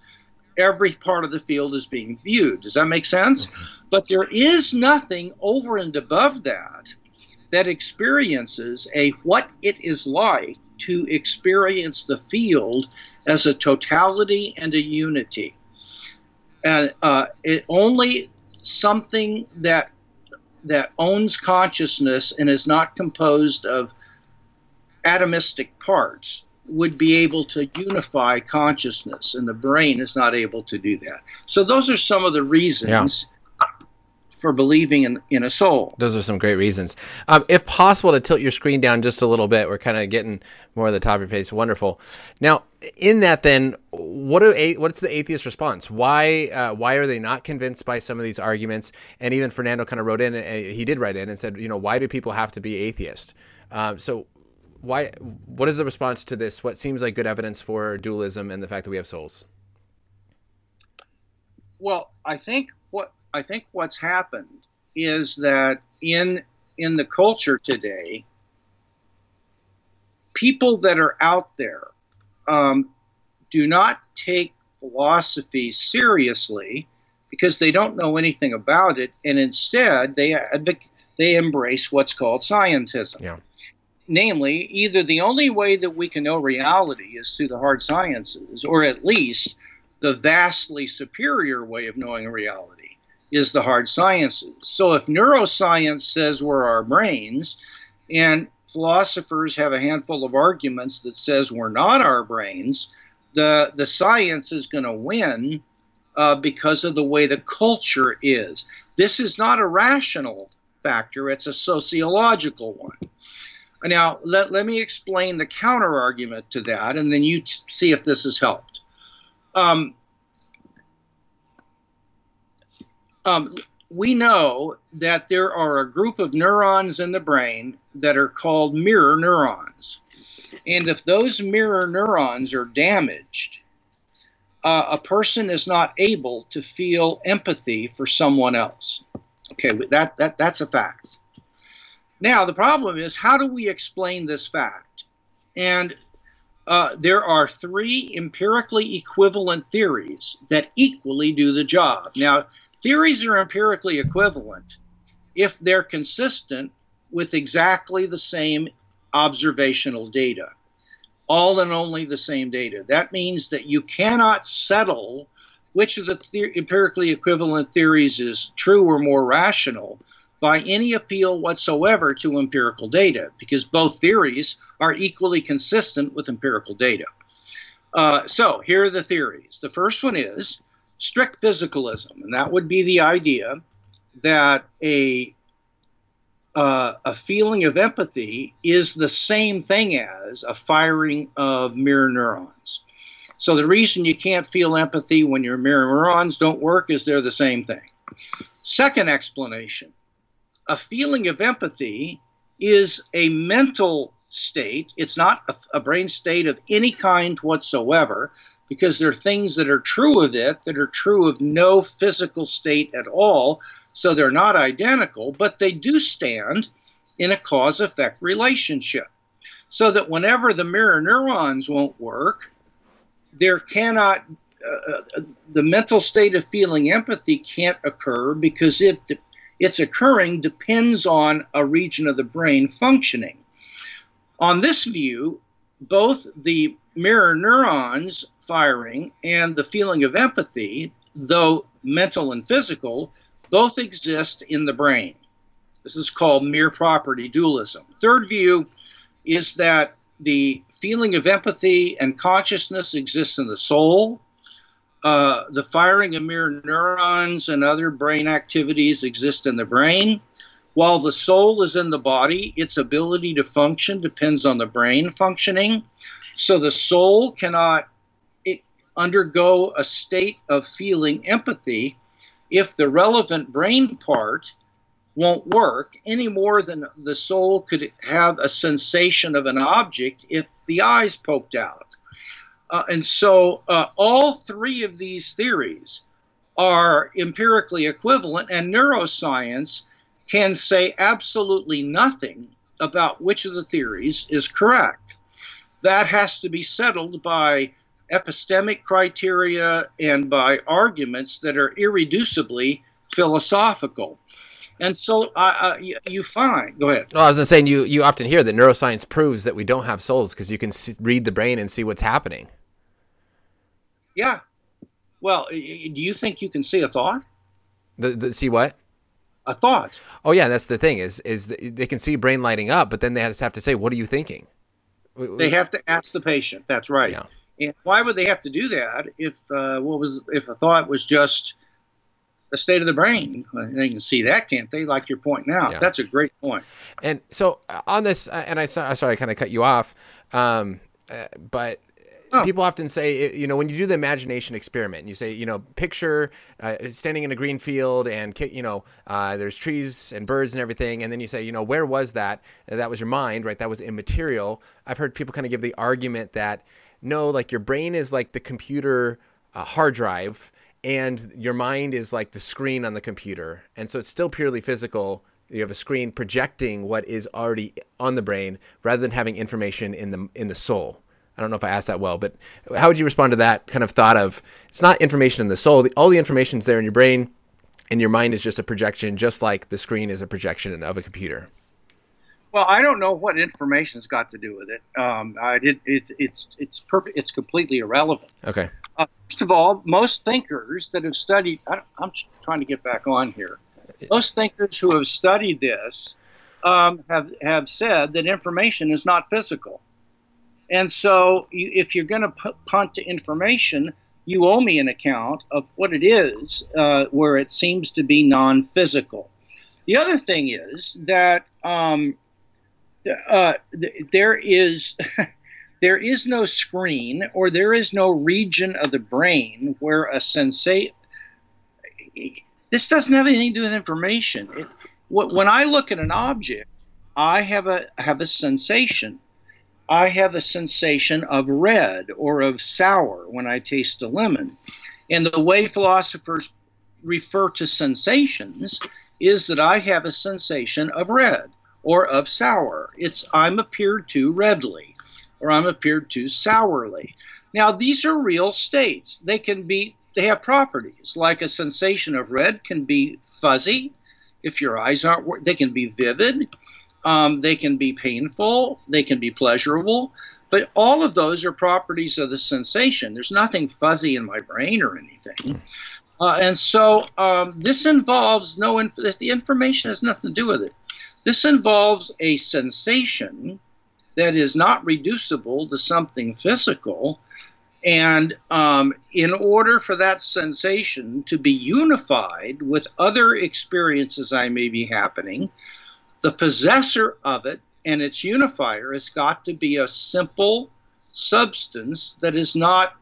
every part of the field is being viewed. Does that make sense? But there is nothing over and above that that experiences a what it is like to experience the field as a totality and a unity. And uh, it only something that that owns consciousness and is not composed of atomistic parts would be able to unify consciousness, and the brain is not able to do that. So those are some of the reasons. Yeah for believing in, in a soul. Those are some great reasons. Um, if possible, to tilt your screen down just a little bit, we're kind of getting more of the top of your face. Wonderful. Now, in that, then, what do what's the atheist response? Why uh, why are they not convinced by some of these arguments? And even Fernando kind of wrote in, he did write in and said, you know, why do people have to be atheist? Um, so why what is the response to this what seems like good evidence for dualism and the fact that we have souls well i think I think what's happened is that in in the culture today, people that are out there um, do not take philosophy seriously because they don't know anything about it, and instead they they embrace what's called scientism. Yeah. Namely, either the only way that we can know reality is through the hard sciences, or at least the vastly superior way of knowing reality is the hard sciences. So if neuroscience says we're our brains, and philosophers have a handful of arguments that says we're not our brains, the the science is going to win uh, because of the way the culture is. This is not a rational factor; it's a sociological one. Now, let, let me explain the counter argument to that, and then you t- see if this has helped. Um, um, we know that there are a group of neurons in the brain that are called mirror neurons. And if those mirror neurons are damaged, uh, a person is not able to feel empathy for someone else. Okay, that, that, that's a fact. Now, the problem is how do we explain this fact? And uh, there are three empirically equivalent theories that equally do the job. Now, theories are empirically equivalent if they're consistent with exactly the same observational data, all and only the same data. That means that you cannot settle which of the, the empirically equivalent theories is true or more rational by any appeal whatsoever to empirical data, because both theories are equally consistent with empirical data. Uh, so here are the theories. The first one is strict physicalism, and that would be the idea that a uh, a feeling of empathy is the same thing as a firing of mirror neurons. So the reason you can't feel empathy when your mirror neurons don't work is they're the same thing. Second explanation a feeling of empathy is a mental state. It's not a, a, brain state of any kind whatsoever, because there are things that are true of it that are true of no physical state at all. So they're not identical, but they do stand in a cause effect relationship. So that whenever the mirror neurons won't work, there cannot, uh, uh the mental state of feeling empathy can't occur because it its occurring depends on a region of the brain functioning. On this view, both the mirror neurons firing and the feeling of empathy, though mental and physical, both exist in the brain. This is called mere property dualism. Third view is that the feeling of empathy and consciousness exists in the soul, uh, the firing of mirror neurons and other brain activities exist in the brain. While the soul is in the body, its ability to function depends on the brain functioning. So the soul cannot undergo a state of feeling empathy if the relevant brain part won't work any more than the soul could have a sensation of an object if the eyes poked out. Uh, and so uh, all three of these theories are empirically equivalent, and neuroscience can say absolutely nothing about which of the theories is correct. That has to be settled by epistemic criteria and by arguments that are irreducibly philosophical. And so uh, you, you, find. Go ahead. No, I was just saying you you often hear that neuroscience proves that we don't have souls because you can see, read the brain and see what's happening. Yeah. Well, do you think you can see a thought? The, the, see what? A thought. Oh yeah, that's the thing is is they can see brain lighting up, but then they have to say, "What are you thinking?" They have to ask the patient. That's right. Yeah. And why would they have to do that if uh, what was if a thought was just the state of the brain? They can see that, can't they? Like you're pointing out. Yeah. That's a great point. And so uh, on this, uh, and I sorry, I kind of cut you off, um, uh, but Oh. People often say, you know, when you do the imagination experiment, you say, you know, picture uh, standing in a green field and, you know, uh, there's trees and birds and everything. And then you say, you know, where was that? That was your mind, right? That was immaterial. I've heard people kind of give the argument that, no, like your brain is like the computer uh, hard drive and your mind is like the screen on the computer, and so it's still purely physical. You have a screen projecting what is already on the brain, rather than having information in the in the soul. I don't know if I asked that well, but how would you respond to that kind of thought of it's not information in the soul. all the information is there in your brain, and your mind is just a projection, just like the screen is a projection of a computer. Well, I don't know what information's got to do with it. Um, I did. It, it's it's perfect. It's completely irrelevant. Okay. Uh, first of all, most thinkers that have studied. I, am trying to get back on here. Most thinkers who have studied this um, have have said that information is not physical. And so, you, if you're going to p- punt to information, you owe me an account of what it is, uh, where it seems to be non-physical. The other thing is that um, uh, there is there is no screen or there is no region of the brain where a sensate. This doesn't have anything to do with information. It, when I look at an object, I have a have a sensation. I have a sensation of red or of sour when I taste a lemon. And the way philosophers refer to sensations is that I have a sensation of red or of sour. It's I'm appeared to redly or I'm appeared to sourly. Now these are real states. They can be they have properties like a sensation of red can be fuzzy if your eyes aren't they can be vivid um, they can be painful, they can be pleasurable, but all of those are properties of the sensation. There's nothing fuzzy in my brain or anything. Uh, and so um, this involves no, inf- the information has nothing to do with it. This involves a sensation that is not reducible to something physical. And um, in order for that sensation to be unified with other experiences I may be happening, the possessor of it and its unifier has got to be a simple substance that is not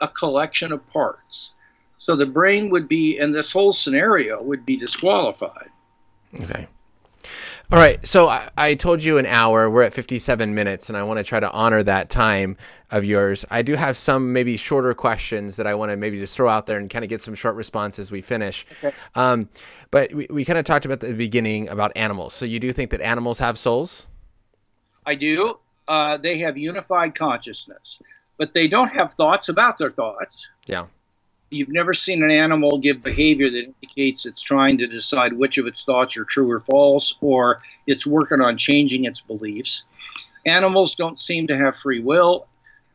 a collection of parts. So the brain would be, in this whole scenario, would be disqualified. Okay. All right. So I, I, told you an hour. We're at 57 minutes, and I want to try to honor that time of yours. I do have some maybe shorter questions that I want to maybe just throw out there and kind of get some short responses we finish. Okay. Um, but we, we kind of talked about the beginning about animals. So you do think that animals have souls? I do. Uh, they have unified consciousness, but they don't have thoughts about their thoughts. Yeah you've never seen an animal give behavior that indicates it's trying to decide which of its thoughts are true or false, or it's working on changing its beliefs. Animals don't seem to have free will,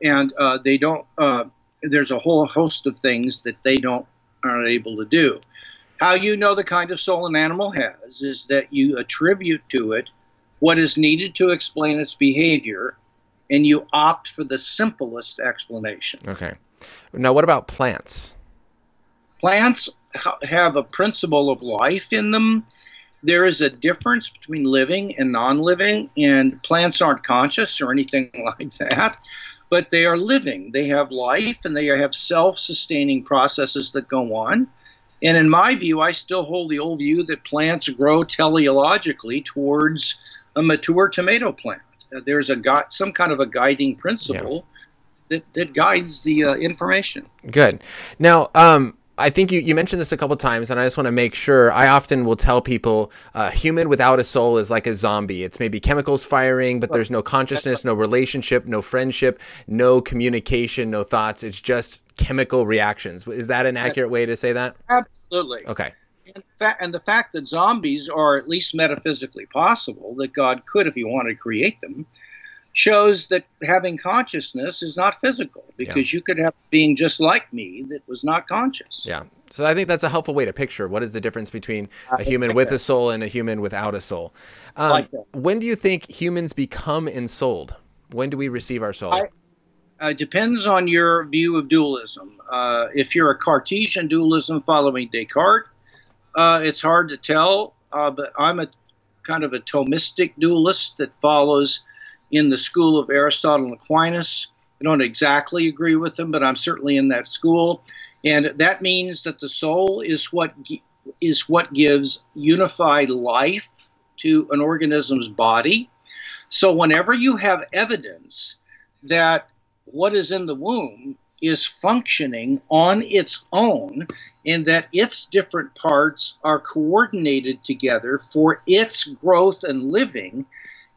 and uh, they don't. Uh, there's a whole host of things that they don't aren't able to do. How you know the kind of soul an animal has is that you attribute to it what is needed to explain its behavior, and you opt for the simplest explanation. Okay. Now, what about plants? Plants have a principle of life in them. There is a difference between living and non living, and plants aren't conscious or anything like that, but they are living. They have life and they have self sustaining processes that go on. And in my view, I still hold the old view that plants grow teleologically towards a mature tomato plant. Uh, there's a got some kind of a guiding principle yeah. that, that guides the uh, information. Good. Now, um, I think you, you mentioned this a couple times, and I just want to make sure. I often will tell people a uh, human without a soul is like a zombie. It's maybe chemicals firing, but there's no consciousness, no relationship, no friendship, no communication, no thoughts. It's just chemical reactions. Is that an accurate way to say that? Absolutely. Okay. And, fa- and the fact that zombies are at least metaphysically possible, that God could, if He wanted, create them, shows that having consciousness is not physical because yeah. you could have being just like me that was not conscious. Yeah. So I think that's a helpful way to picture what is the difference between a human with a soul and a human without a soul. Um, like when do you think humans become ensouled? When do we receive our soul? It uh, depends on your view of dualism. Uh, if you're a Cartesian dualism following Descartes, uh, it's hard to tell. Uh, but I'm a kind of a Thomistic dualist that follows in the school of Aristotle and Aquinas. I don't exactly agree with them, but I'm certainly in that school. And that means that the soul is what is what gives unified life to an organism's body. So whenever you have evidence that what is in the womb is functioning on its own and that its different parts are coordinated together for its growth and living,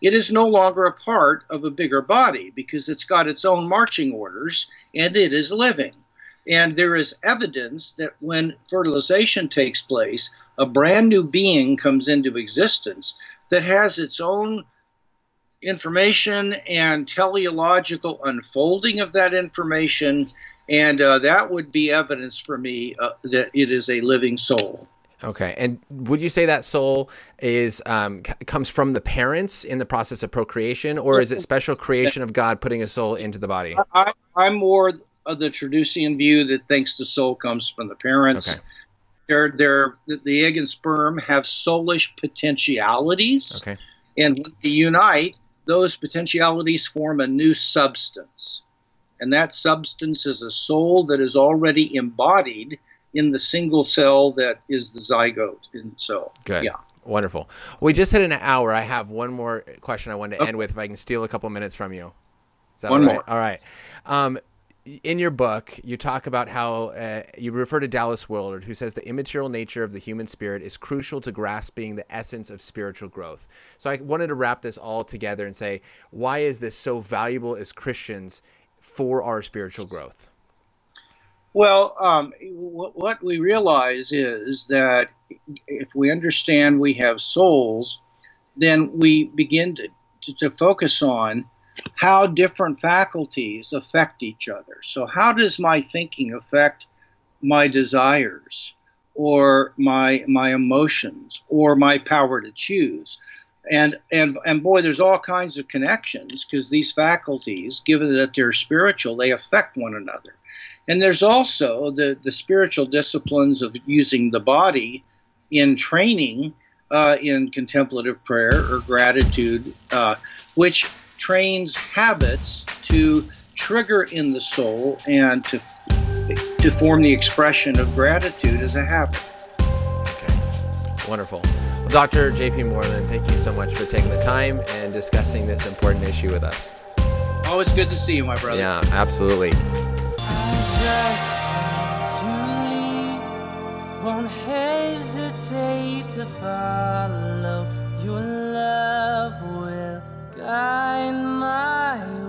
it is no longer a part of a bigger body because it's got its own marching orders and it is living. And there is evidence that when fertilization takes place, a brand new being comes into existence that has its own information and teleological unfolding of that information, and uh, that would be evidence for me uh, that it is a living soul. Okay, and would you say that soul is um, c- comes from the parents in the process of procreation, or is it special creation of God putting a soul into the body? I, am more of the Traducian view that thinks the soul comes from the parents. Okay. They're, they're, the egg and sperm have soulish potentialities. Okay. And when they unite, those potentialities form a new substance. And that substance is a soul that is already embodied in the single cell that is the zygote. And so, good. Yeah. Wonderful. We just hit an hour. I have one more question I wanted to okay. end with. If I can steal a couple minutes from you. one more. All right. Um, in your book, you talk about how uh, you refer to Dallas Willard, who says the immaterial nature of the human spirit is crucial to grasping the essence of spiritual growth. So I wanted to wrap this all together and say, why is this so valuable as Christians for our spiritual growth? Well, um, what we realize is that if we understand we have souls, then we begin to, to, to focus on how different faculties affect each other. So, how does my thinking affect my desires, or my my emotions, or my power to choose? And and and boy, there's all kinds of connections because these faculties, given that they're spiritual, they affect one another. And there's also the the spiritual disciplines of using the body in training uh, in contemplative prayer or gratitude, uh, which trains habits to trigger in the soul and to to form the expression of gratitude as a habit. Okay. Wonderful. Well, Dr. JP Moreland, thank you so much for taking the time and discussing this important issue with us. Always good to see you, my brother. Yeah, absolutely just as you leave, won't hesitate to follow. Your love will guide my